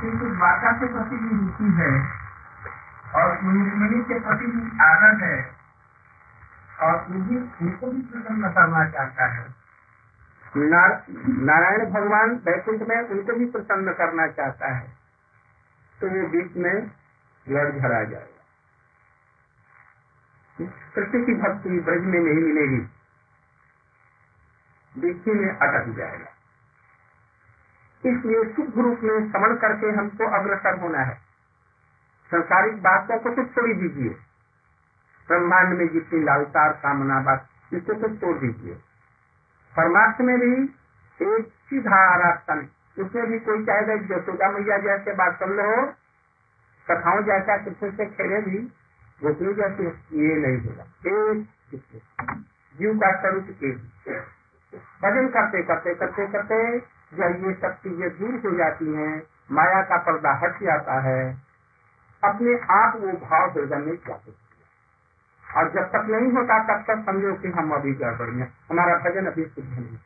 किंतु माता के प्रति भी रुचि है और रुक्मिणी के प्रति भी आदर है और उन्हें उनको भी प्रसन्न करना चाहता है। नारायण भगवान वैकुंठ में उनको भी प्रसन्न करना चाहता है तो वो बीच में लड़ झड़ा जाएगा कृष्ण की भक्ति ब्रज में नहीं मिलेगी। बीच में अटक जाएगा। इसलिए शुद्ध रूप में श्रवण करके हमको अग्रसर होना है। संसारिक बातों को तो छोड़ दीजिए। ब्रह्मांड में जितनी लालसार कामना बात, इसको तो छोड़ दीजिए। परमार्थ में भी एक सीधा रास्ता उसमें भी कोई चाहेगा जसोदा मैया जैसे बात कर लो, कथाओं जैसा कृष्ण से खेले भी गोपनी जैसे ये नहीं होगा। एक जीव का स्वरूप एक। भजन करते करते करते करते जब ये सब चीज़ें दूर हो जाती है, माया का पर्दा हट जाता है। अपने आप वो भाव हृदय में जाते और जब तक नहीं होता, तब तक समझो कि हम अभी गड़बड़ में हमारा भजन अभी शुद्ध नहीं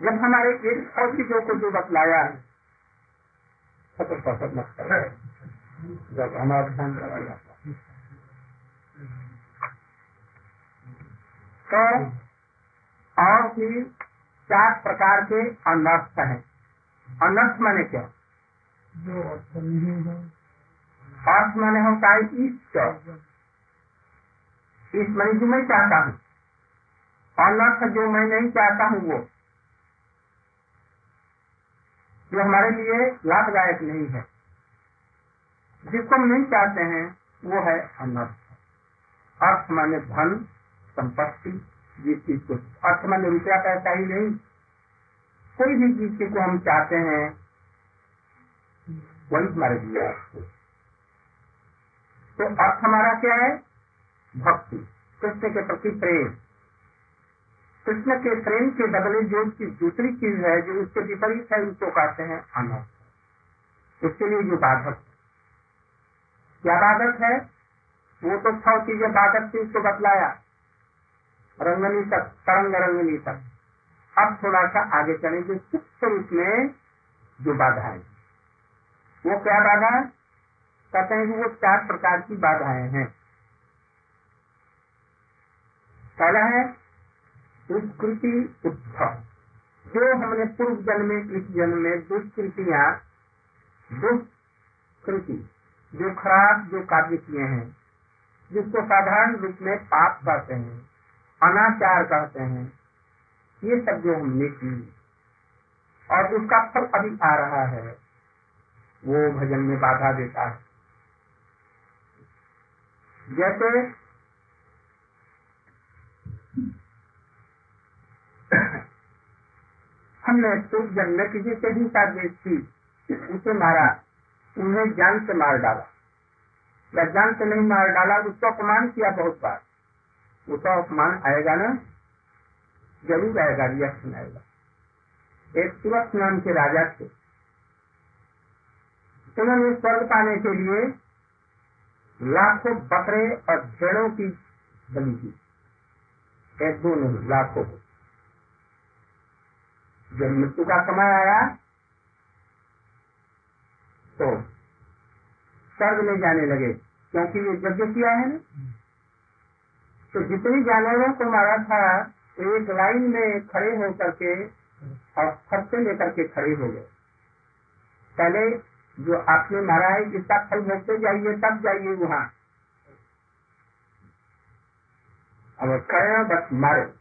जब हमारे एक सौ चीज़ों को जो बतलाया है सतर सतर मत कर। जब हमारा ध्यान जाता तो और भी चार प्रकार के अनर्थ हैं। अनर्थ मैंने क्या? अर्थ मैंने होता है इस माने जो मैं चाहता हूँ। अनर्थ जो मैं नहीं चाहता हूँ वो। जो हमारे लिए लाभदायक नहीं है। जिसको हम नहीं चाहते हैं वो है अनर्थ। अर्थ माने धन संपत्ति। जिस चीज़ को। अर्थ माने रुपया पैसा ही नहीं। कोई भी चीज़ को हम चाहते हैं, वही हमारे लिए तो अर्थ हमारा क्या है? भक्ति। कृष्ण के प्रति प्रेम। कृष्ण के प्रेम के बदले जो चीज़, दूसरी चीज़ है, जो उसके विपरीत है, उसको कहते हैं अनर्थ। उसके लिए जो बाधक। क्या बाधक है? वो तो छह चीज़ें बाधक थी उसको बतलाया। रंगनी तक तरंग रंगनी तक। अब थोड़ा सा आगे चलेंगे सूक्ष्म रूप में जो बाधा है। वो क्या बाधा है? कहते हैं कि वो चार प्रकार की बाधाएँ हैं। पहला है दुष्कृति उत्सव जो हमने पूर्व जन्म में, इस जन्म में दुष्कृतियाँ, दुष्कृति, जो खराब जो कार्य किए हैं, जिसको साधारण रूप में पाप कहते हैं। अनाचार कहते हैं। ये सब जो हमने की और उसका फल अभी आ रहा है। वो भजन में बाधा देता है। जैसे हमने पूर्व जन्म में किसी से भी साथ थी उसे मारा। उन्हें जान से मार डाला। या जान से नहीं मार डाला, उसको अपमान किया बहुत बार। तो अपमान आएगा ना, ज़रूर आएगा रिएक्शन आएगा। एक तुरंत नाम के राजा थे। उन्होंने स्वर्ग पाने के लिए लाखों बकरे और भेड़ों की बलि की एक दो नहीं, लाखों जब मृत्यु का समय आया तो स्वर्ग में जाने लगे, क्योंकि ये यज्ञ किया है ना। तो जितनी जानवरों को मारा था, एक लाइन में खड़े हो करके और खर्चे लेकर के खड़े हो गए। पहले जो आपने मारा है, जिसका फल भोगते जाइए तब जाइए वहाँ। अब कहे बस मारे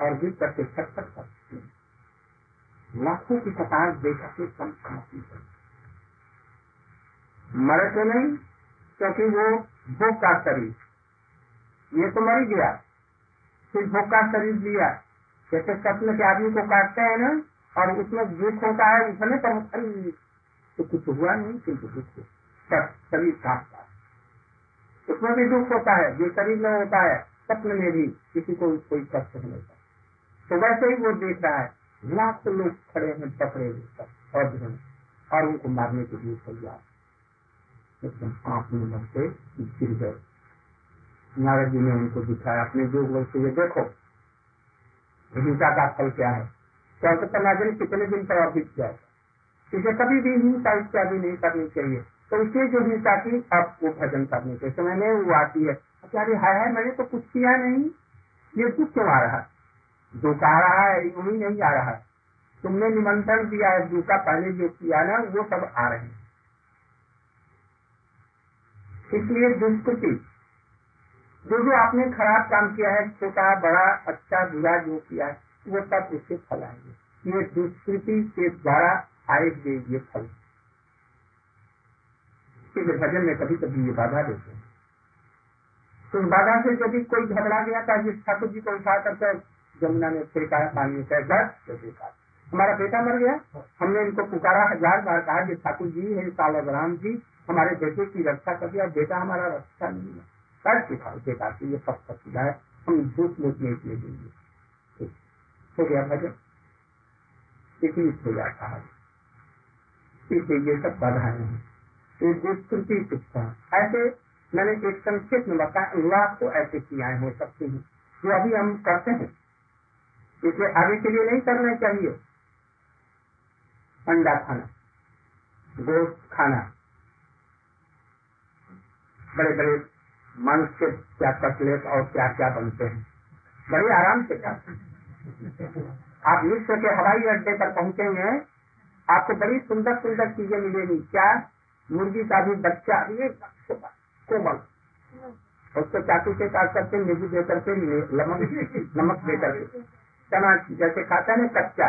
और भी करके छट छट लाखों की कतार देखा के कम खाती है। मरे तो नहीं, क्योंकि वो भोग का शरीर। ये तो मर गया। फिर का शरीर लिया। जैसे कत्ल के आदमी को काटते हैं ना, और उसमें दुख होता है उठने पर तो कुछ हुआ नहीं, किंतु दुख शरीर काटता है उसमें भी दुख होता है, जो शरीर में होता है स्वप्न में भी किसी को कोई कष्ट नहीं होता। तो वैसे ही वो देख रहा है, लाख लोग खड़े हैं, पकड़े और और उनको मारने के लिए तैयार। एकदम आँख में लगते गिर गए। नारद जी ने उनको दिखाया, अपने योग बल से, ये देखो हिंसा का फल क्या है? तो नाजन कितने दिन पर और बीत जाएगा? इसे कभी भी हिंसा इत्यादि नहीं करनी चाहिए। तो इसलिए जो हिंसा की, आपको भजन करने के समय में वो आती है, अरे हाय हाय, मैंने तो कुछ किया नहीं। ये दुख क्यों आ रहा है? दुख आ रहा है यूँ ही नहीं आ रहा। है तुमने निमंत्रण दिया है का पहले जो किया ना, वो सब आ रहे हैं। इसलिए दुष्कृति जो आपने खराब काम किया है, छोटा, बड़ा अच्छा बुरा जो किया है, वो सब उससे फल आएँगे। ये दुष्कृति के द्वारा आएँगे ये फल। भजन में कभी कभी ये बाधा देते हैं। तो बाधा से यदि कोई घबरा गया था जिस ठाकुर जी को उठा करके जमुना में फेंका पानी तो देखा हमारा बेटा मर गया। हमने इनको पुकारा हज़ार बार, कहा कि ठाकुर जी, है काला राम जी, हमारे बेटे की रक्षा कर दिया, बेटा हमारा रक्षा नहीं है। बेटा की ये सब हम के लिए देंगे। हो गया भजन? इसी जाता है। ये सब हैं। ये दुष्कृति शिक्षा ऐसे मैंने एक संक्षेप में बताया विवाह तो ऐसे क्रियाएँ हो सकती हैं। जो अभी हम करते हैं इसलिए आगे के लिए नहीं करना चाहिए। अंडा खाना, गोश्त खाना। बड़े बड़े के क्या कटलेट और क्या क्या बनते हैं। बड़े आराम से खाते आप विश्व के हवाई अड्डे पर पहुँचेंगे आपको बड़ी सुंदर सुंदर चीज़ें मिलेगी। क्या? मुर्गी का भी बच्चा, ये कोमल। उसको चाकू से काट करके नींबू दे करके नमक नमक दे करके चना जैसे खाता है कच्चा।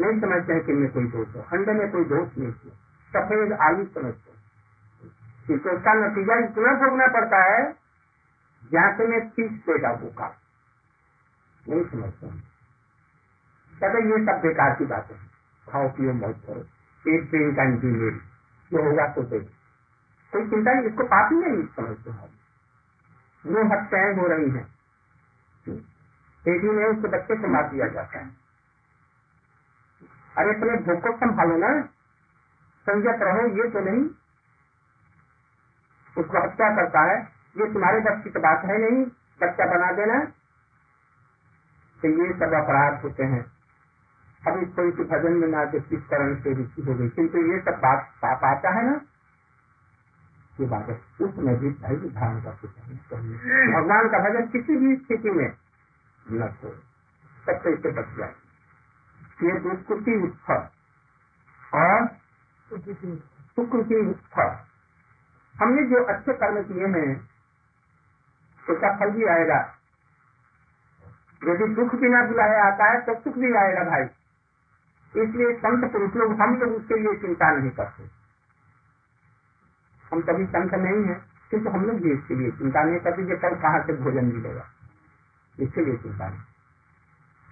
नहीं समझते हैं कि इनमें कोई दोष हो। अंडे में कोई दोष नहीं सफ़ेद आलू समझते तो उसका नतीजा इतना भोगना पड़ता है जहाँ से मैं तीस पेटा भूखा नहीं समझता ये सब बेकार की बात है। खाओ, पियो मौत करो। एक ट्रेन का इंजीनियर जो होगा तो देख कोई चिंता नहीं, इसको पाप ही नहीं समझते हम। वो हत्याएँ हो रही हैं। एक ही में उसके बच्चे को मार दिया जाता है। अरे, अपने भूख को संभालो ना। संयत रहो, ये तो नहीं। उसको हत्या करता है। ये तुम्हारे बच्चे की बात है नहीं, बच्चा बना देना। तो ये सब अपराध होते हैं। अभी कोई की भजन में ना तो किस तरह से रुचि हो गई? किंतु ये सब बात पाप आता है ना, ये बात है। उसमें भी भाई करके चाहिए। भगवान का भजन किसी भी स्थिति में न हो। सबसे इसे बच जाए। ये दुष्कृति उत्थर और? सुकृति उत्थर हमने जो अच्छे कर्म किए हैं, उसका फल भी आएगा। यदि दुख बिना बुलाया आता है तो सुख भी आएगा भाई। इसलिए संत पुरुष लोग, हम लोग उसके लिए चिंता नहीं करते। हम कभी संत नहीं है, किंतु हम लोग भी इसके लिए चिंता नहीं करते कि कल कहाँ से भोजन मिलेगा। इसके लिए चिंता नहीं।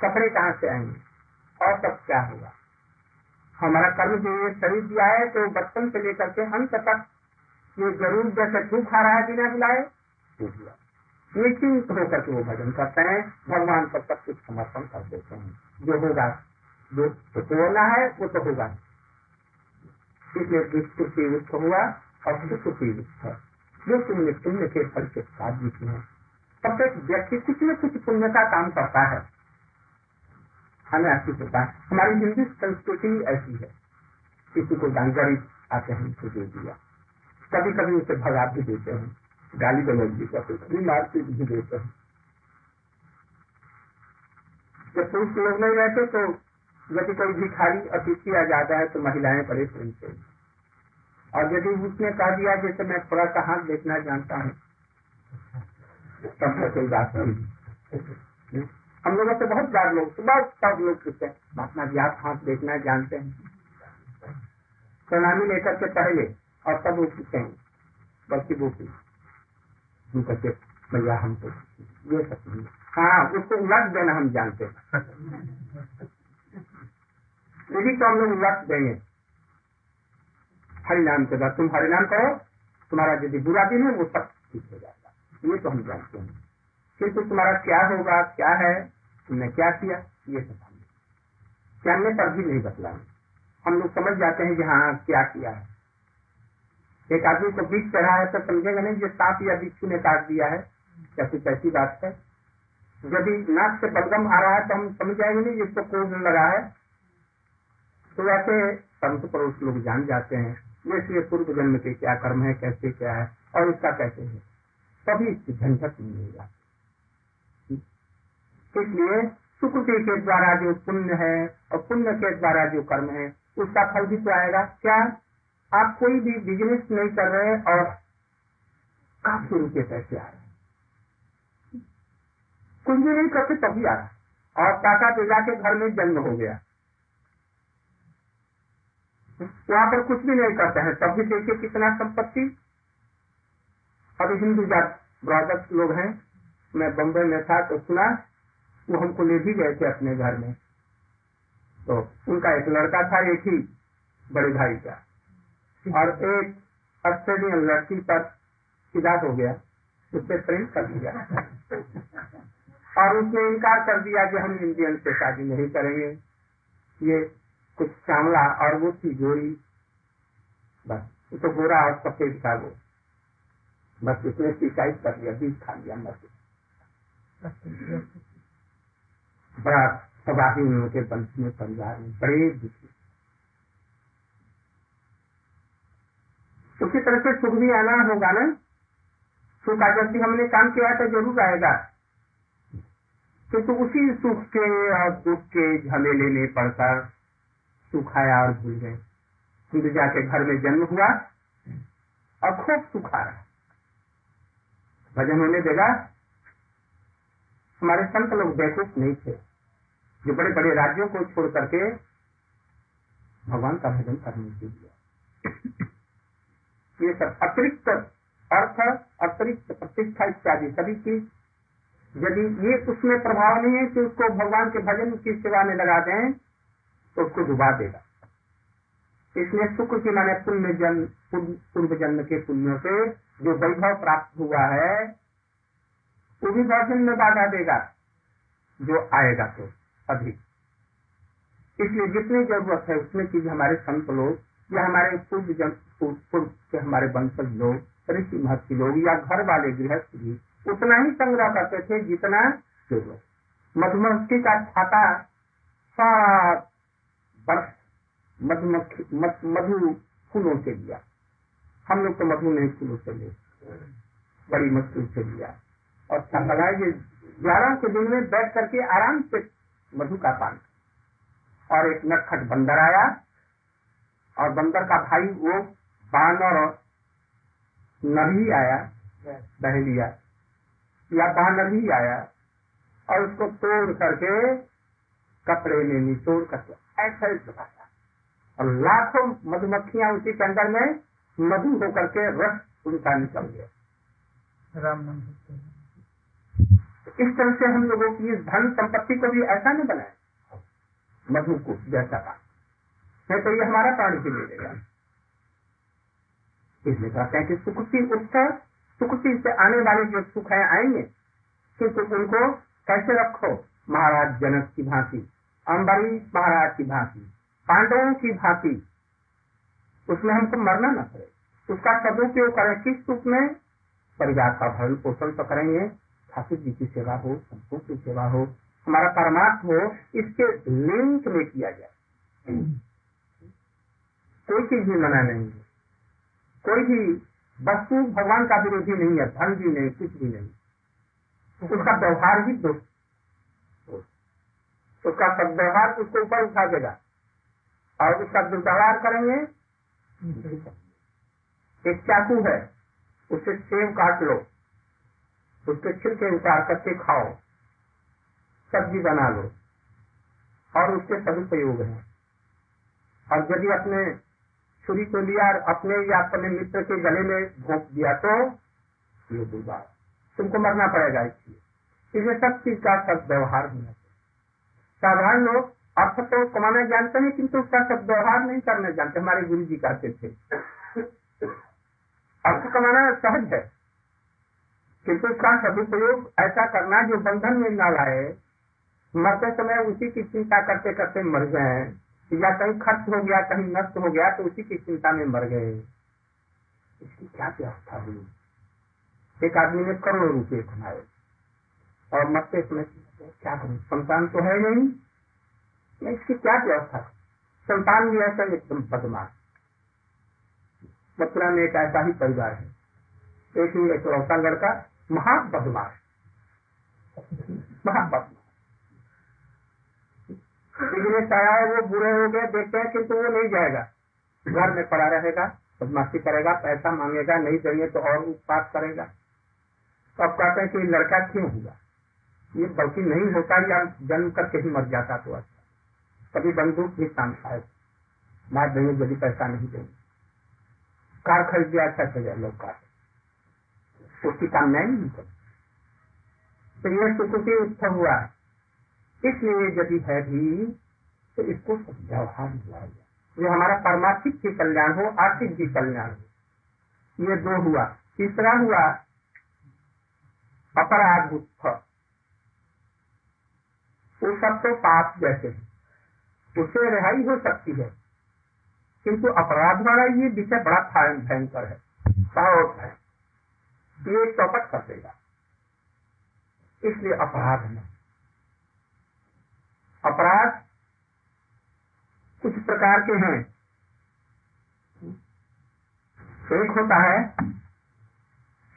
कपड़े कहाँ से आएँगे? और सब क्या होगा? हमारा कर्म जो शरीर दिया है तो बचपन से लेकर के हम तक ये ज़रूर जैसे तू खा रहा है बिना बुलाए निश्चिंत होकर के वो भजन करते हैं। भगवान पर सब कुछ समर्पण कर देते हैं। जो होगा, जो तो होना है, वो तो होगा। इसलिए दुष्कृति युक्त हुआ, और सुकृति युक्त है, जो पुण्य पुण्य के फल के साथ भी है प्रत्येक व्यक्ति कुछ न कुछ पुण्य का काम करता है। हमें होता है। हमारी हिंदू संस्कृति ऐसी है। किसी को गरीब आते हैं, उनको दे दिया। कभी कभी उसे भगा भी देते हैं। गाली गलौज भी करते कभी मारपीट भी देते हैं। जब पुरुष लोग नहीं रहते तो यदि कोई भिखारी, अतिथि आ जाता है तो महिलाएँ प्रेम से और यदि उसने कह दिया, जैसे मैं थोड़ा सा हाथ देखना जानता हूँ, तब तो कोई बात नहीं। हम लोगों से बहुत ज़्यादा लोग, बहुत सब लोग पूछते हैं अपना व्यास हाथ देखना जानते हैं? प्रणामी लेकर के पहले और वो पूछते हैं बल्कि वो हम भैया हम तो ये सब हाँ। उसको उलट देना हम जानते हैं। यदि तो हम लोग उलट देंगे। हरिनाम के बाद तुम हरिनाम करो, तुम्हारा यदि बुरा दिन है, वो सब ठीक हो जाएगा। ये तो हम जानते हैं। फिर किंतु तुम्हारा क्या होगा, क्या है, तुमने क्या किया, ये सब हम जानने पर भी नहीं बतलाए हम लोग समझ जाते हैं कि हाँ क्या किया है। एक आदमी को बीच चढ़ा है तो समझेगा नहीं जो सांप या बिच्छू ने काट दिया है। क्या कुछ ऐसी बात है। यदि नाक से बलगम आ रहा है तो हम समझ जाएँगे नहीं जिसको कोड लगा है। तो वैसे संत पड़ोस लोग जान जाते हैं जैसे पूर्व जन्म के क्या कर्म है, कैसे क्या है, और इसका कैसे है। तभी इसकी झंझट नहीं मिलेगा। इसलिए सुकृति के द्वारा जो पुण्य है और पुण्य के द्वारा जो कर्म है, उसका फल भी तो आएगा। क्या? आप कोई भी बिज़नेस नहीं कर रहे हैं और काफ़ी रुपये पैसे आ रहे कुछ भी नहीं करते, तभी आ रहा और काका पिता के घर में जन्म हो गया। वहाँ पर कुछ भी नहीं करते हैं। तब भी देखिए कितना संपत्ति। अब हिंदू जात ब्रादर्स लोग हैं। मैं बम्बई में था तो सुना, वो हमको ले भी गए थे अपने घर में। तो उनका एक लड़का था, एक ही बड़े भाई का। और एक ऑस्ट्रेलियन लड़की पर सीधा हो गया, उससे प्रेम कर दिया। और उसने इनकार कर दिया कि हम इंडियन से शादी नहीं करेंगे। ये कुछ चावला और वो थी गोरी। बस तो गोरा और सफ़ेद था वो। बस उसने शिकायत कर दिया बीज खा लिया, मर बड़ा तबाही उनके वंश में परिवार में बड़े दुखी। उसी तरह से सुख भी आना होगा ना? सुख आ जैसे हमने काम किया तो ज़रूर आएगा। किंतु तो उसी सुख के और दुख के झमेले में पड़कर सुख आया और भूल गए। हिंदुजा जाके घर में जन्म हुआ और खूब सुख रहा भजन होने देगा। हमारे संत लोग बेकूफ नहीं थे, जो बड़े बड़े राज्यों को छोड़ करके भगवान का भजन करने के लिए। ये सब अतिरिक्त अर्थ, अतिरिक्त प्रतिष्ठा इत्यादि सभी चीज़, यदि ये उसमें प्रभाव नहीं है कि उसको भगवान के भजन की सेवा में लगा दें तो उसको डुबा देगा। इसलिए शुक्र की माने पुण्य जन्म पूर्व जन्म के पुण्यों से जो वैभव प्राप्त हुआ है, वो भी भजन में बाधा देगा, जो आएगा तो अभी इसलिए जितनी ज़रूरत है उतनी चीज़ हमारे संत लोग या हमारे पूर्व जन, पूर्व के हमारे वंशज लोग, ऋषि महर्षि लोग या घर वाले गृहस्थ भी उतना ही संग्रह करते थे जितना ज़रूरत मधुमक्खी का छाता सात वर्ष मधुमक्खी, मधु फूलों से लिया। हम लोग तो मधु नहीं, फूलों से ले, बड़ी मुश्किल से लिया। और लगा ये ग्यारह के दिन में बैठ करके आराम से मधु का पान और एक नखट बंदर आया और बंदर का भाई वो बानर नभी आया बह लिया या बानर ही आया और उसको तोड़ करके कपड़े में निचोड़ करके ऐसा ही लगाया और लाखों मधुमक्खियाँ उसी के अंदर में मधु होकर के रस उनका निकल गया। राम इस तरह से हम लोगों की इस धन संपत्ति को भी ऐसा नहीं बनाए मधु को जैसा का नहीं तो ये हमारा प्राण ले लेगा इसलिए कहते हैं कि सुकृति उत्तर सुकृति से आने वाले जो सुख है आएँगे, किंतु उनको कैसे रखो? महाराज जनक की भांति अम्बरीश महाराज की भांति, पांडवों की भांति। उसमें हमको मरना न पड़े। उसका सदुपयोग करें, किस रूप में? परिवार का भरण पोषण तो करेंगे। ठाकुर जी की सेवा हो, संतों की सेवा हो, हमारा परमार्थ हो, इसके लिंक में किया जाए। कोई चीज़ भी मना नहीं है। कोई भी वस्तु भगवान का विरोधी नहीं है, धन भी नहीं, कुछ भी नहीं। उसका व्यवहार ही दोष। उसका सदव्यवहार उसको ऊपर उठा देगा और उसका दुर्व्यवहार करेंगे। एक चाकू है उससे सेव काट लो। उसके छिलके उतार करके खाओ। सब्ज़ी बना लो। और उसके सदुपयोग है। और यदि अपने छुरी को लिया और अपने या अपने मित्र के गले में भोंक दिया तो ये बुरा तुमको मरना पड़ेगा इसलिए। इसमें सब चीज़ का सब व्यवहार होना चाहिए। साधारण लोग अर्थ तो कमाना जानते हैं किंतु उसका सब व्यवहार नहीं करना जानते। हमारे गुरु जी कहते थे। अर्थ कमाना सहज है, किंतु उसका सदुपयोग ऐसा करना जो बंधन में न लाए। मरते समय उसी की चिंता करते करते मर गए या कहीं खर्च हो गया, कहीं नष्ट हो गया तो उसी की चिंता में मर गए। इसकी क्या व्यवस्था हुई? एक आदमी ने करोड़ों रुपये कमाए। और मरते समय क्या करूँ? संतान तो है नहीं। मैं इसकी क्या व्यवस्था संतान भी ऐसा एकदम बदमाश। मथुरा में एक ऐसा ही परिवार है। एक ही एक लौता लड़का महा बदमाश महा बदमाश बिज़नेस आया है, वो बुरे हो गए, देखते हैं, किंतु वो नहीं जाएगा। घर में पड़ा रहेगा, बदमाशी करेगा, पैसा मांगेगा, नहीं देंगे तो और उत्पाद करेगा। तो अब कहते हैं कि लड़का क्यों हुआ? ये बल्कि नहीं होता या जन्म करके ही मर जाता तो अच्छा। कभी बंदूक भी काम खाए मार देंगे यदि पैसा नहीं देंगे। कार खरीद दिया अच्छा चले लोग कार। उसकी कामनाएँ नहीं तो ये सुकृति उत्थव हुआ है। इसलिए यदि है भी तो इसको व्यवहार दिलाया जाए। जो हमारा पारमार्थिक भी कल्याण हो, आर्थिक भी कल्याण हो। ये दो हुआ। तीसरा हुआ, अपराध वो सब तो पाप जैसे है। उससे रिहाई हो सकती है। किंतु अपराध वाला ये विषय बड़ा भयंकर है। बहुत है। ये चौपट कर देगा। इसलिए अपराध में अपराध कुछ प्रकार के हैं। एक होता है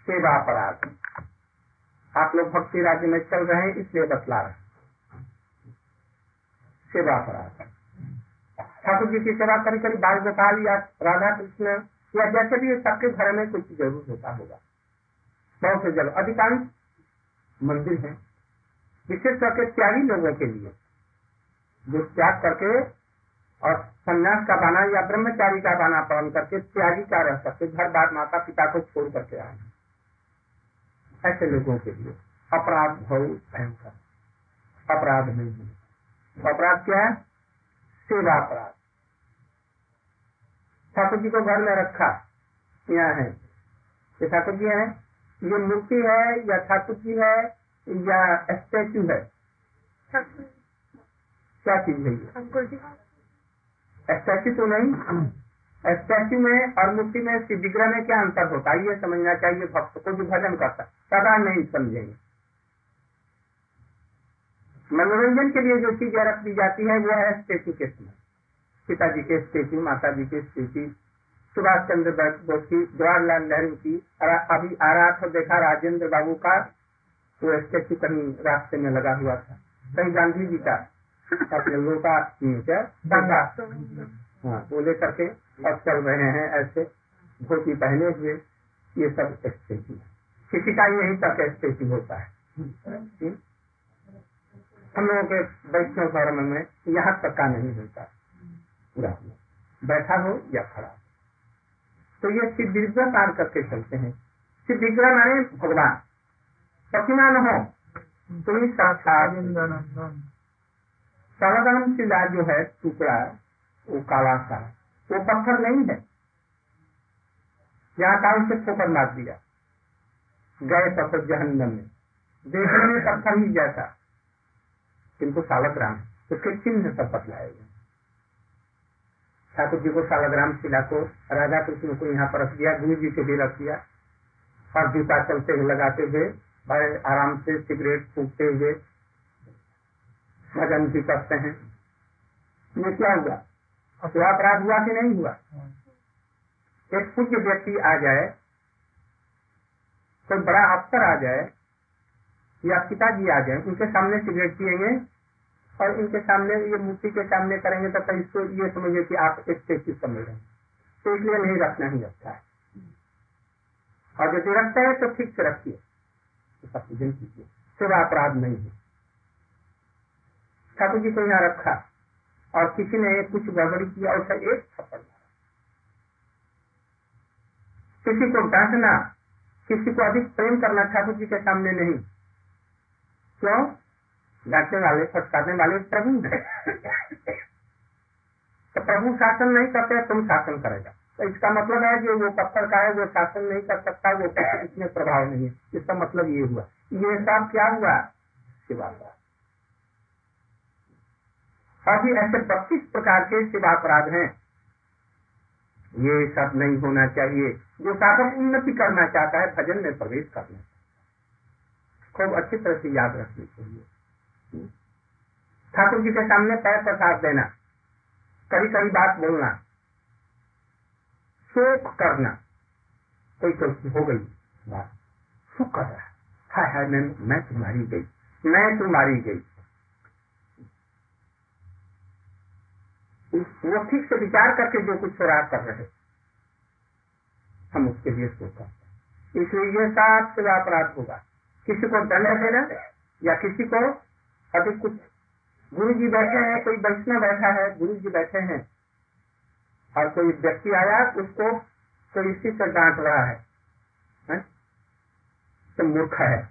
सेवा अपराध। आप लोग भक्ति राज्य में चल रहे हैं, इसलिए बतला रहे सेवा अपराध। ठाकुर जी की सेवा करी करी बाल गोपाल या राधा कृष्ण या जैसे भी सबके घर में कुछ ज़रूर होता होगा। बहुत से जगह अधिकांश मंदिर है विशेष करके त्यागी लोगों के लिए। जो त्याग करके और संन्यास का बना या ब्रह्मचारी का बना पालन करके त्यागी का रह सकते, घर बार माता पिता को छोड़ करके आए ऐसे लोगों के लिए अपराध बहुत भयंकर। अपराध नहीं है। अपराध क्या है? सेवा अपराध। ठाकुर जी को घर में रखा, यहाँ है। ये ठाकुर जी है। ये मूर्ति है या ठाकुर जी है या स्टैचू है? क्या चीज़ है ये? स्टैचू तो नहीं? स्टैचू में और मूर्ति में विग्रह में क्या अंतर होता है? ये समझना चाहिए भक्त को जो भजन करता सदा नहीं समझेंगे। मनोरंजन के लिए जो चीज़ें रख दी जाती है वो है स्टेचू के समय। पिताजी के स्टेचू माता जी के स्टेचू सुभाष चंद्र बोस की जवाहरलाल नेहरू की अभी आ रहा था देखा राजेंद्र बाबू का वो स्टेचू कहीं रास्ते में लगा हुआ था। कहीं गांधी जी का। अपने लोटा क्या हाँ वो लेकर के अब चल रहे हैं ऐसे। धोती पहने हुए, ये सब स्थिति किसी का यही तक स्टेचू होता है। हम लोगों के वैष्णव धर्म में यहाँ तक का नहीं होता। पूरा बैठा हो या खड़ा तो ये सिद्ध विग्रह पार करके चलते हैं। सिद्ध विग्रह माने भगवान। प्रतिमा न हो तो ही साक्षात साधारण शिला जो है टुकड़ा, वो काला सा, वो पत्थर नहीं है। यहाँ काल से ठोकर मार दिया। गए पत्थर जहन्नम में। देखने में पत्थर ही जैसा। किंतु सालग्राम, उसके चिन्ह सब बतलाएगा ठाकुर जी को सालग्राम शिला को, राधा कृष्ण को यहाँ पर रख दिया, गुरु जी को भी रख दिया। और जूता चलते हुए लगाते हुए, बड़े आराम से सिगरेट फूकते हुए भजन भी करते हैं। ये क्या हुआ? अपराध हुआ कि नहीं हुआ? एक पूज्य व्यक्ति आ जाए, कोई बड़ा अफसर आ जाए, या पिताजी आ जाए, उनके सामने सिगरेट पिएँगे और इनके सामने, ये मूर्ति के सामने करेंगे तो इसको ये समझिए कि आप एक स्टेचू समझ रहे हैं। तो इसलिए नहीं रखना ही अच्छा है। और यदि रखता है तो ठीक से रखिए। तो सेवा अपराध नहीं है। ठाकुर जी को यहाँ रखा और किसी ने कुछ गड़बड़ी किया उसका एक थप्पड़ किसी को डांटना, किसी को अधिक प्रेम करना ठाकुर जी के सामने नहीं। क्यों? डांटने वाले, फटकारने वाले प्रभु तो प्रभु शासन नहीं करते, तुम शासन करेगा। तो इसका मतलब है कि वो पत्थर का है, वो शासन नहीं कर सकता, वो इसमें प्रभाव नहीं है। इसका मतलब ये हुआ। ये सब क्या हुआ? शिवा अभी ऐसे बत्तीस प्रकार के शिवा अपराध हैं। ये सब नहीं होना चाहिए। जो साधक उन्नति करना चाहता है, भजन में प्रवेश करना खूब अच्छी तरह से याद रखनी चाहिए। ठाकुर जी के सामने पैर प्रसाद देना कभी कभी बात बोलना, शोक करना, कोई कोई हो गई बात। सुख कर रहा है। मैं तुम्हारी गई, मैं तुम्हारी गई। वो ठीक से विचार करके जो कुछ रहा कर रहे हम उसके लिए करते इसलिए ये सबसे बड़ा अपराध होगा। किसी को दंड देना या किसी को अभी कुछ। गुरु जी बैठे हैं कोई वैष्णव बैठा है गुरु जी बैठे हैं और कोई व्यक्ति आया उसको कोई इसी से डांट रहा है, है? तो मूर्ख है।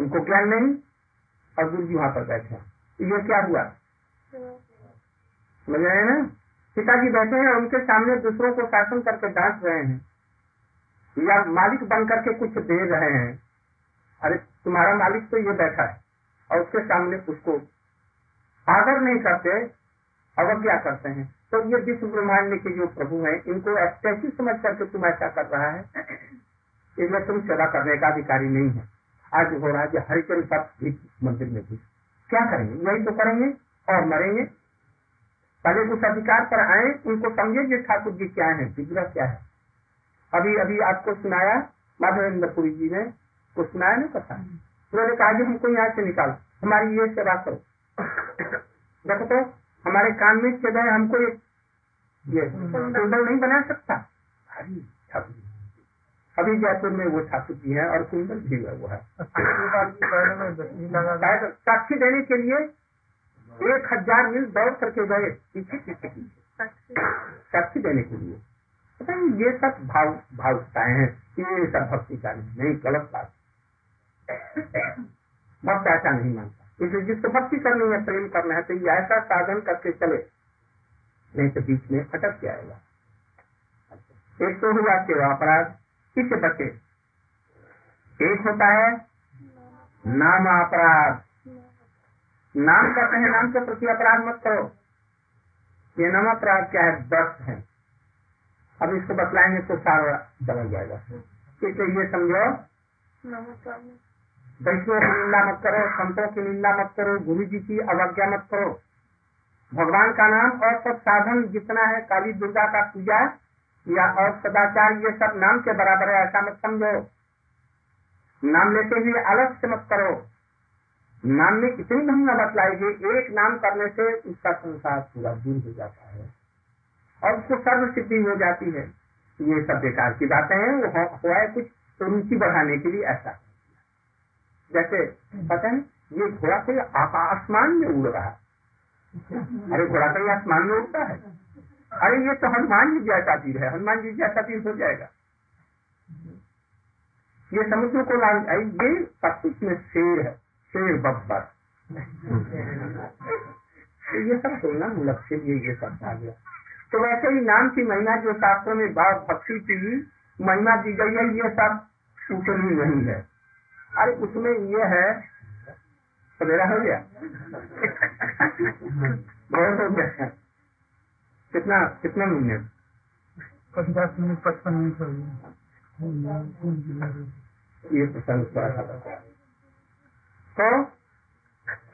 उनको ज्ञान नहीं और गुरु जी वहाँ पर बैठे हैं। ये क्या हुआ? समझ रहे ना? पिताजी बैठे हैं, उनके सामने दूसरों को शासन करके डांट रहे हैं। या मालिक बन करके कुछ दे रहे हैं। अरे, तुम्हारा मालिक तो ये बैठा है, और उसके सामने उसको आदर नहीं करते, अवज्ञा करते हैं। तो ये विश्व ब्रह्मांड के जो प्रभु हैं, इनको कैसी समझ करके तुम ऐसा कर रहा है, इसमें तुम सेवा करने का अधिकारी नहीं है। आज हो रहा है हरिचंद मंदिर में भी। क्या करेंगे? यही तो करेंगे, और मरेंगे। पहले उस अधिकार पर आए उनको समझे जो ठाकुर जी क्या है विग्रह क्या है। अभी अभी आपको सुनाया माधवेंद्रपुरी जी ने कुछ सुनाया नहीं पता। उन्होंने कहा कि हमको यहाँ से निकालो हमारी ये सेवा करो। देखो तो हमारे काम में रहे हमको ये ये नहीं बना सकता। अभी जयपुर में वो ठाकुर जी है और कुंडल भी है वो है। साक्षी देने के लिए एक हज़ार मील दौड़ करके गए, पीछे पीछे साक्षी देने के लिए। पता नहीं, ये सब भाव, भावुकताएँ हैं, ये सब भक्ति का नहीं, गलत बात। भक्त ऐसा नहीं मानता। इसलिए जिसको भक्ति करनी है, प्रेम करना है तो ये ऐसा साधन करके चले। नहीं तो बीच में अटक जाएगा। एक तो हुआ सेवा अपराध किससे बचे? एक होता है, नाम अपराध। नाम कहते हैं, नाम के प्रति अपराध मत करो। ये नम अपराध क्या है? दस है। अब इसको बतलाएँगे तो सारा बदल जाएगा। इसलिए ये समझो। वैष्णव की निंदा मत करो, संतों की निंदा मत करो गुरु जी की अवज्ञा मत करो। भगवान का नाम और सब साधन जितना है, काली दुर्गा का पूजा या और सदाचार, ये सब नाम के बराबर है, ऐसा मत समझो। नाम लेते हुए अलग से मत करो। नाम में इतनी महिमा बतलाएगी एक नाम करने से उसका संसार पूरा दूर हो जाता है। और उसको सर्व सिद्धि हो जाती है। ये सब बेकार की बातें हैं, वो हुआ है कुछ रुचि बढ़ाने के लिए ऐसा। जैसे, पता है ये घोड़ा कोई आसमान में उड़ रहा है। अरे, घोड़ा कोई आसमान में उड़ता है। अरे, ये तो हनुमान जी जैसा तीर है, हनुमान जी जैसा तीर हो जाएगा। ये समुद्र को लाल ये सब कुछ में शेर है। शेर बब्बर तो ये सब बोलना मूलक से ये ये सब आ गया तो वैसे ही नाम की महिमा जो शास्त्रों में भाव भक्ति की महिमा दी गई है ये सब उतनी नहीं है। अरे उसमें ये है सवेरा हो गया। बहुत हो गया। कितना कितना मिनट पचास मिनट पचपन मिनट हो गया ये प्रसंग थोड़ा सा तो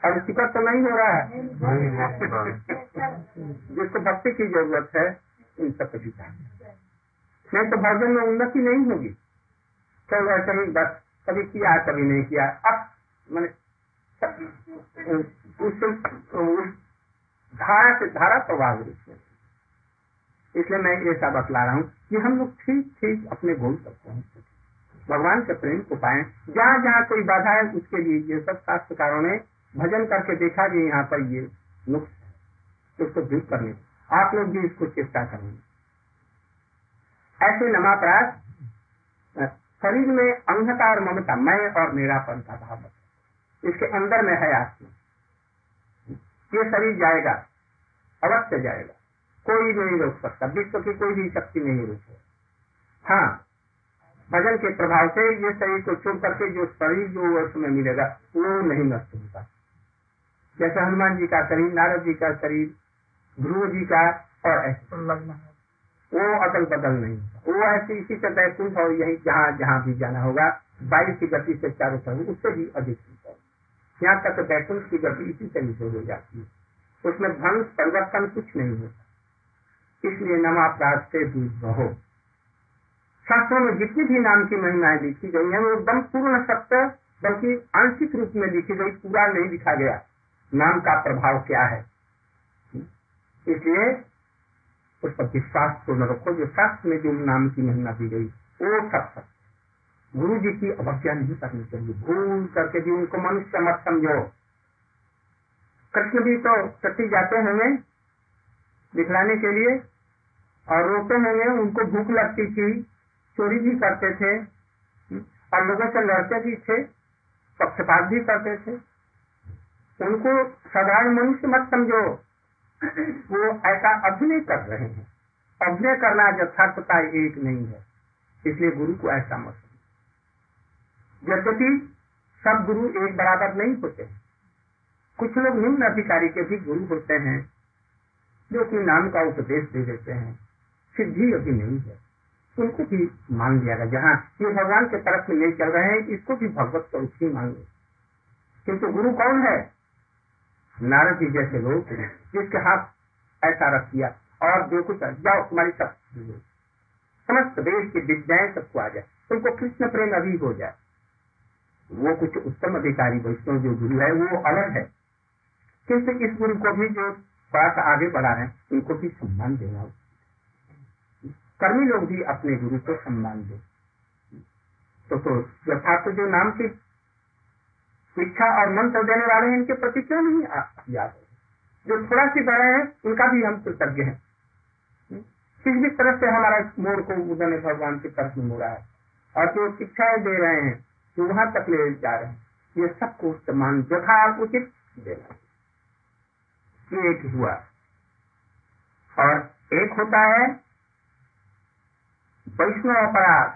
अब टिकट तो नहीं हो रहा है। जिसको भक्ति की ज़रूरत है इन सब कभी नहीं तो भजन में उन्नति नहीं होगी। तो ऐसे ही बस कभी किया कभी नहीं किया। अब मैंने उस, उस धारा से धारा प्रभाव इसलिए मैं ऐसा बतला रहा हूँ कि हम लोग ठीक ठीक अपने गोल तक पहुँच भगवान के प्रेम को पाए। जहाँ जहाँ कोई बाधा है, उसके लिए ये सब शास्त्रकारों ने भजन करके देखा कि यहाँ पर ये नुक्स है उसको दूर करने आप लोग भी इसको चेष्टा करेंगे ऐसे नमापराध, शरीर में अंधता और ममता, मैं और मेरापन का भाव इसके अंदर में है आत्मा। ये शरीर जाएगा, अवश्य जाएगा। कोई नहीं रोक सकता। विश्व की कोई भी शक्ति नहीं रोक हाँ भजन के प्रभाव से ये शरीर को छोड़ करके जो शरीर, जो उसमें मिलेगा, वो नहीं नष्ट होता। जैसे हनुमान जी का शरीर, नारद जी का शरीर, ध्रुव जी का और वो अदल बदल नहीं वो ऐसे इसी से बैकुंठ और यही जहाँ जहाँ भी जाना होगा, वायु की गति से चारों तरफ़, उससे भी अधिक यहाँ तक बैकुंठ की गति इसी तरीके हो जाती है। उसमें ध्वंस, परिवर्तन कुछ नहीं होता। इसलिए नमापराध से दूर रहो शास्त्रों में जितनी भी नाम की महिमाएँ लिखी गई है, वो एकदम पूर्ण सत्य, बल्कि आंशिक रूप में लिखी गई, पूरा नहीं लिखा गया। नाम का प्रभाव क्या है? इसलिए उस पर विश्वास पूर्ण रखो जो शास्त्र में जो नाम की महिमा दी गई, वो सब सत्य। गुरु जी की अवज्ञा नहीं करनी चाहिए। भूल करके भी उनको मनुष्य मत समझो। कृष्ण भी तो सती जाते होंगे दिखलाने के लिए, और रोते होंगे, उनको भूख लगती थी। चोरी भी करते थे, और लोगों से लड़ते भी थे, पक्षपात भी करते थे। उनको साधारण मनुष्य मत समझो, वो ऐसा अभिनय कर रहे हैं। अभिनय करना यथार्थता एक नहीं है, इसलिए गुरु को ऐसा मत समझो। यद्यपि सब गुरु एक बराबर नहीं होते कुछ लोग निम्न अधिकारी के भी गुरु होते हैं, जो कि नाम का उपदेश दे देते हैं, सिद्धि अभी नहीं है। उनको भी मान लिया गया। जहाँ ये भगवान के तरफ़ में नहीं चल रहे हैं इसको भी भगवत स्वरूप ही मान लो किंतु गुरु कौन है? नारद जी जैसे लोग जिसके हाथ ऐसा रख दिया, और जो कुछ जाओ तुम्हारी सब समस्त देश की विद्याएँ सबको आ जाए तुमको कृष्ण प्रेम अभी हो जाए। वो कुछ उत्तम अधिकारी वैष्णव जो गुरु है, वो अलग है। किंतु इस गुरु को भी जो थोड़ा सा आगे बढ़ा हैं, उनको भी सम्मान देना कर्मी लोग भी अपने गुरु को सम्मान दे। तो तो यथार्थ जो नाम की शिक्षा और मंत्र देने वाले हैं, इनके प्रति क्यों नहीं याद जो थोड़ा सी बड़े हैं, उनका भी हम कृतज्ञ हैं। किस भी तरह से हमारा मोड़ को उदय भगवान की तरफ़ में मोड़ा है, और जो शिक्षाएँ दे रहे हैं, जो वहाँ तक ले जा रहे हैं, ये सबको सम्मान यथा उचित देना एक हुआ। और एक होता है वैष्णव अपराध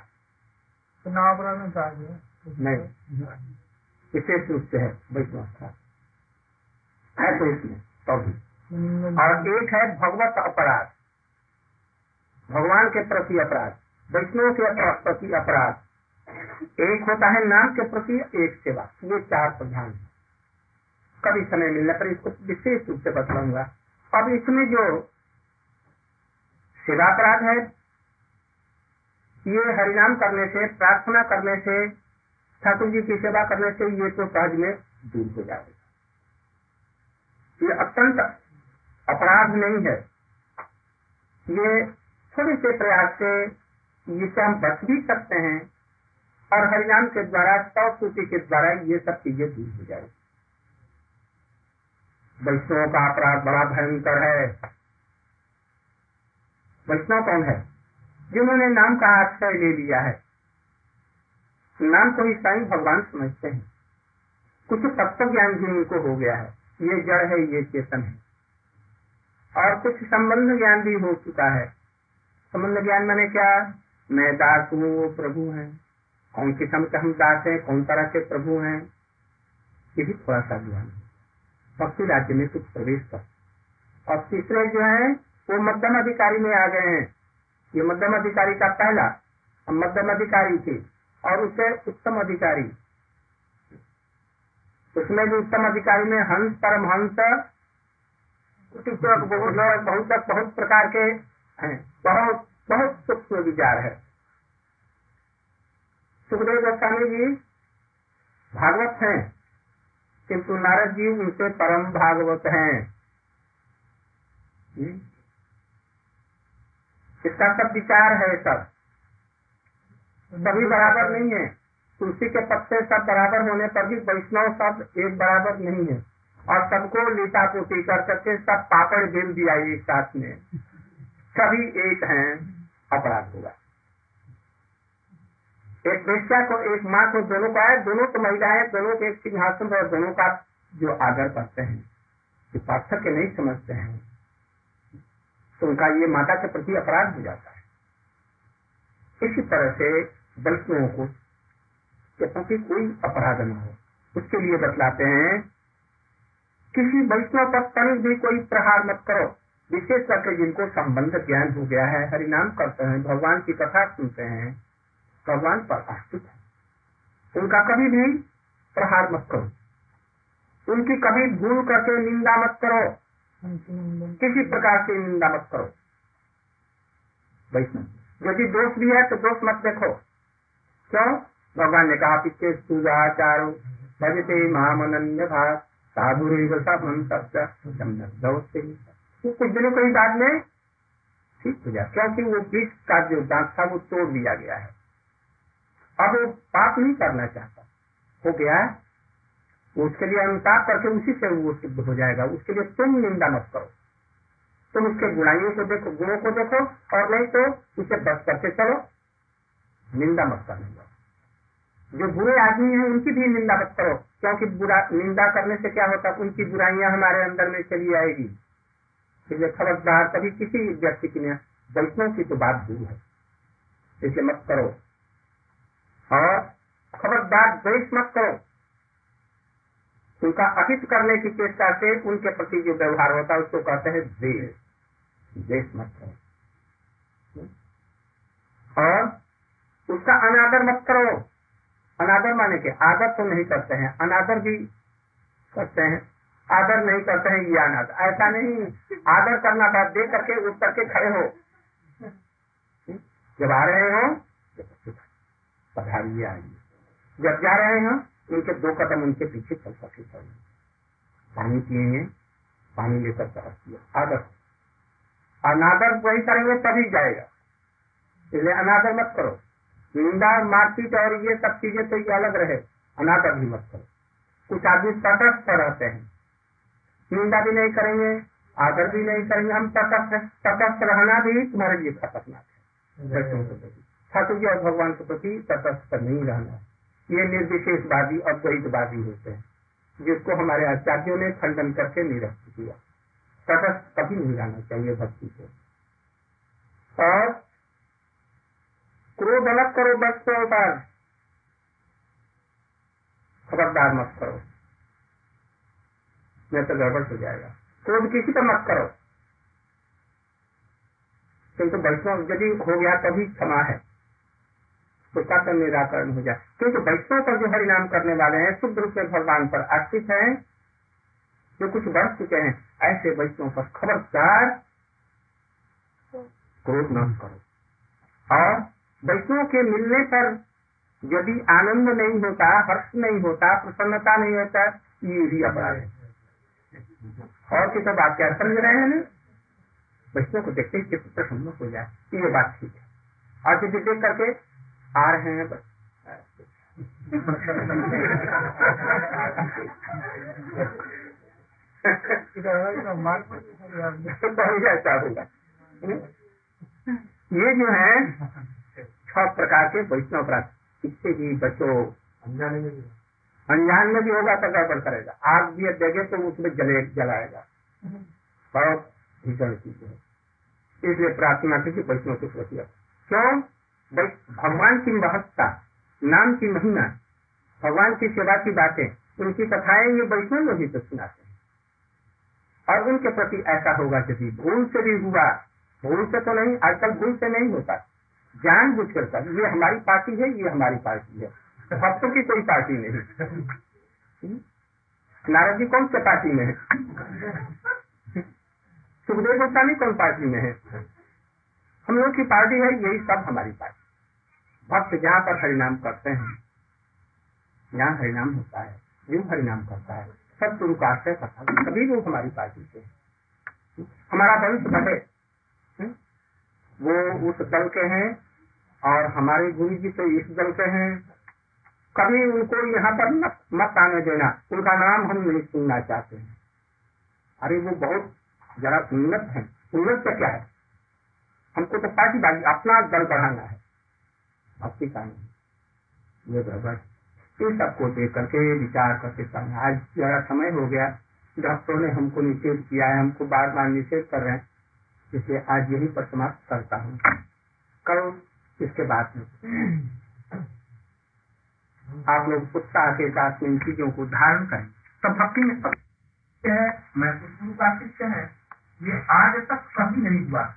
चुनाव अपराध में चाहिए नहीं विशेष रूप से है वैष्णव अपराध है तो इसमें तो भी और एक है भगवत अपराध। भगवान के प्रति अपराध वैष्णव के प्रति अपराध। एक होता है नाम के प्रति एक सेवा। ये चार प्रधान है। कभी समय मिलने पर इसको विशेष रूप से बतलाऊँगा। अब इसमें जो सेवा अपराध है ये हरिनाम करने से, प्रार्थना करने से, ठाकुर जी की सेवा करने से ये तो सहज में दूर हो जाएगा ये अत्यंत अपराध नहीं है। ये थोड़े से प्रयास से इससे हम बच भी सकते हैं और हरिनाम के द्वारा, सौ सूची के द्वारा ये सब चीज़ें दूर हो जाएगी। वैष्णव का अपराध बड़ा भयंकर है। वैष्णव कौन है? जिन्होंने नाम का आश्रय ले लिया है। नाम को ही साई भगवान समझते हैं। कुछ तत्व ज्ञान भी उनको हो गया है। ये जड़ है, ये चेतन है। और कुछ संबंध ज्ञान भी हो चुका है। संबंध ज्ञान मैंने क्या? मैं दास हूँ, वो प्रभु है। कौन किस्म के हम दास हैं, कौन तरह के प्रभु हैं? ये भी थोड़ा सा ज्ञान भक्ति राज्य में कुछ प्रवेश कर। और तीसरे जो है, वो मध्यम अधिकारी में आ गए हैं। ये मध्यम अधिकारी का पहला, मध्यम अधिकारी थे, और उसे उत्तम अधिकारी। उसमें भी उत्तम अधिकारी में हंस, परमहंस बहुत बहुत प्रकार के हैं। बहुत बहुत सूक्ष्म विचार है। सुखदेव गोस्वामी जी भागवत हैं, किंतु नारद जी उनसे परम भागवत हैं। इसका सब विचार है सब। सभी बराबर नहीं है। तुलसी के पत्ते सब बराबर होने पर भी वैष्णव सब एक बराबर नहीं है। और सबको लीटा पोटी कर करके सब पापड़ बिल दिया एक साथ में। सभी एक हैं, अपराध होगा एक वेश्या को एक माँ को दोनों का है, दोनों तो महिलाएँ दोनों के एक सिंहासन और दोनों का जो आदर करते हैं पार्थक्य नहीं समझते हैं। तो उनका ये माता के प्रति अपराध हो जाता है। इसी तरह से वैष्णवों को प्रति कोई अपराध न हो। उसके लिए बतलाते हैं, किसी वैष्णव पर तनिक भी कोई प्रहार मत करो। विशेष करके जिनको संबंध ज्ञान हो गया है, हरिनाम करते हैं, भगवान की कथा सुनते हैं, भगवान पर आश्रित है। उनका कभी भी प्रहार मत करो। उनकी कभी भूल करके निंदा मत करो। किसी प्रकार की निंदा मत करो। वैष्णव, यदि दोष भी है तो दोष मत देखो। क्यों? भगवान ने कहा पिछले सुजाचारो भजते महामनन्य भाग साधु कुछ दिनों के बाद में ठीक हो जाए, क्योंकि वो बीच का जो दांत था, वो तोड़ दिया गया है। अब वो पाप नहीं करना चाहता। हो गया उसके लिए अनुताप करके उसी से वो सिद्ध हो जाएगा। उसके लिए तुम निंदा मत करो। तुम उसके गुणाइयों को देखो, गुणों को देखो, और नहीं तो उसे बस करके चलो। निंदा मत करने जो बुरे आदमी हैं, उनकी भी निंदा मत करो, क्योंकि बुरा, निंदा करने से क्या होता है? उनकी बुराइयाँ हमारे अंदर में चली आएगी। इसलिए खबरदार कभी किसी व्यक्ति की वैष्णव की तो बात दूर है। इसलिए मत करो। और खबरदार द्वेष मत करो। उनका अहित करने की चेष्टा से उनके प्रति जो व्यवहार होता है, उसको कहते हैं द्वेष द्वेष मत करो। और उसका अनादर मत करो। अनादर माने के आदर तो नहीं करते हैं, अनादर भी करते हैं। आदर नहीं करते हैं, ये अनादर। ऐसा नहीं, आदर करना था, दे करके, उठ करके खड़े हो। जब आ रहे हो पधारिए आइए। जब जा रहे हो उनके दो कदम उनके पीछे चल सके चाहिए पानी पिएँगे पानी लेकर तरफ़ किया आदर। अनादर वही करेंगे तभी जाएगा। इसलिए अनादर मत करो। निंदा मारपीट और ये सब चीज़ें तो ये अलग रहे। अनादर भी मत करो। कुछ आदमी तटस्थ रहते हैं। निंदा भी नहीं करेंगे आदर भी नहीं करेंगे। हम तटस्थ तटस्थ रहना भी तुम्हारे लिए खतरनाक है। ठाकुर जी और भगवान के प्रति तटस्थ नहीं रहना। ये निर्विशेषवादी अद्वैतवादी होते हैं, जिसको हमारे आचार्यों ने खंडन करके निरस्त किया। तटस्थ कभी नहीं रहना चाहिए भक्ति को। और क्रोध अलग करो बस अवतार खबरदार मत करो। नहीं तो गड़बड़ हो जाएगा। क्रोध किसी का मत करो। किंतु तो वैष्णव यदि हो गया तभी क्षमा है। उसका तो निराकरण हो जाए। क्योंकि वैष्णव पर जो हरिनाम करने वाले हैं, शुद्ध रूप से भगवान पर आश्रित हैं, जो कुछ बढ़ चुके हैं, ऐसे वैष्णव पर खबरदार क्रोध न करो। और वैष्णव के मिलने पर यदि आनंद नहीं होता, हर्ष नहीं होता, प्रसन्नता नहीं होता, ये भी अपराध है। और किसी बात क्या समझ रहे हैं वैष्णव को देखते ही प्रसन्न हो जाए, ये बात ठीक है। और यदि देख करके आ रहे हैं बस। ऐसा होगा ये जो है छह प्रकार के वैष्णव अपराध। इससे भी बचो अनजान में भी। होगा तो गड़बड़ करेगा। आग भी देगे तो उसमें जले जलाएगा। बहुत भीषण चीज़ है। इसलिए प्रार्थना की वैष्णव के प्रति क्यों? भगवान की महत्ता, नाम की महिमा, भगवान की सेवा की बातें, उनकी कथाएँ, ये वैष्णव लोग ही तो सुनाते हैं। और उनके प्रति ऐसा होगा यदि भूल से भी हुआ, भूल से तो नहीं, आजकल भूल से नहीं होता। जान बुझ कर कर, ये हमारी पार्टी है, ये हमारी पार्टी है। भक्तों की कोई पार्टी नहीं। नारद जी कौन से पार्टी में है? सुखदेव गोस्वामी कौन पार्टी में है? हम लोग की पार्टी है, यही सब हमारी पार्टी। भक्त जहाँ पर हरिनाम करते हैं, यहाँ हरिनाम होता है जो हरिनाम करता है। सब गुरु का आश्रय करता सभी लोग हमारी पार्टी से हमारा वंश बढ़े वो उस दल के हैं और हमारे गुरु जी तो इस दल के हैं। कभी उनको यहाँ पर मत आने देना, उनका नाम हम नहीं सुनना चाहते हैं। अरे वो बहुत जरा उन्नत है। उन्नत क्या है? हमको तो पार्टी बाजी अपना दल बढ़ाना है। भक्ति का ये गड़बड़ इन सबको देख करके, विचार करके करना आज जरा समय हो गया। डॉक्टरों ने हमको निषेध किया है, हमको बार बार निषेध कर रहे हैं। इसलिए आज यही पर समाप्त करता हूँ। कल इसके बाद में। आप लोग उत्साह के साथ इन चीज़ों को धारण करें। तब भक्ति में है, मैं गुरु का शिष्य है। ये आज तक कभी नहीं हुआ।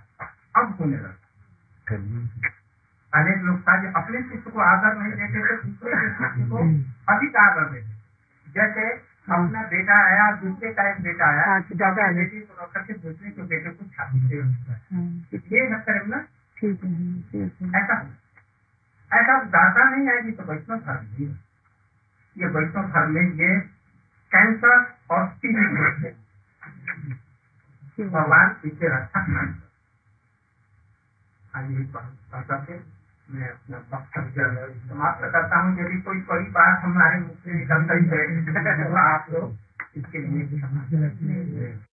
अब होने लगा अनेक लोग था जो अपने शिष्य को आदर नहीं देते थे दूसरे के शिष्य को अधिक आदर देते जैसे अपना बेटा आया दूसरे का एक बेटा आया ज़्यादा है। बेटे को रख करके दूसरे के बेटे को छाती से हाँ, ये है ना ऐसा ऐसा दाता नहीं आएगी तो वैष्णव धर्म नहीं ये वैष्णव धर्म में ये कैंसर और टीबी भगवान इसे रक्षा आइए यही बात के मैं अपना वक्तव्य समाप्त करता हूँ यदि कोई बड़ी बात हमारे मुख से निकल गई है तो आप लोग इसके लिए भी करें।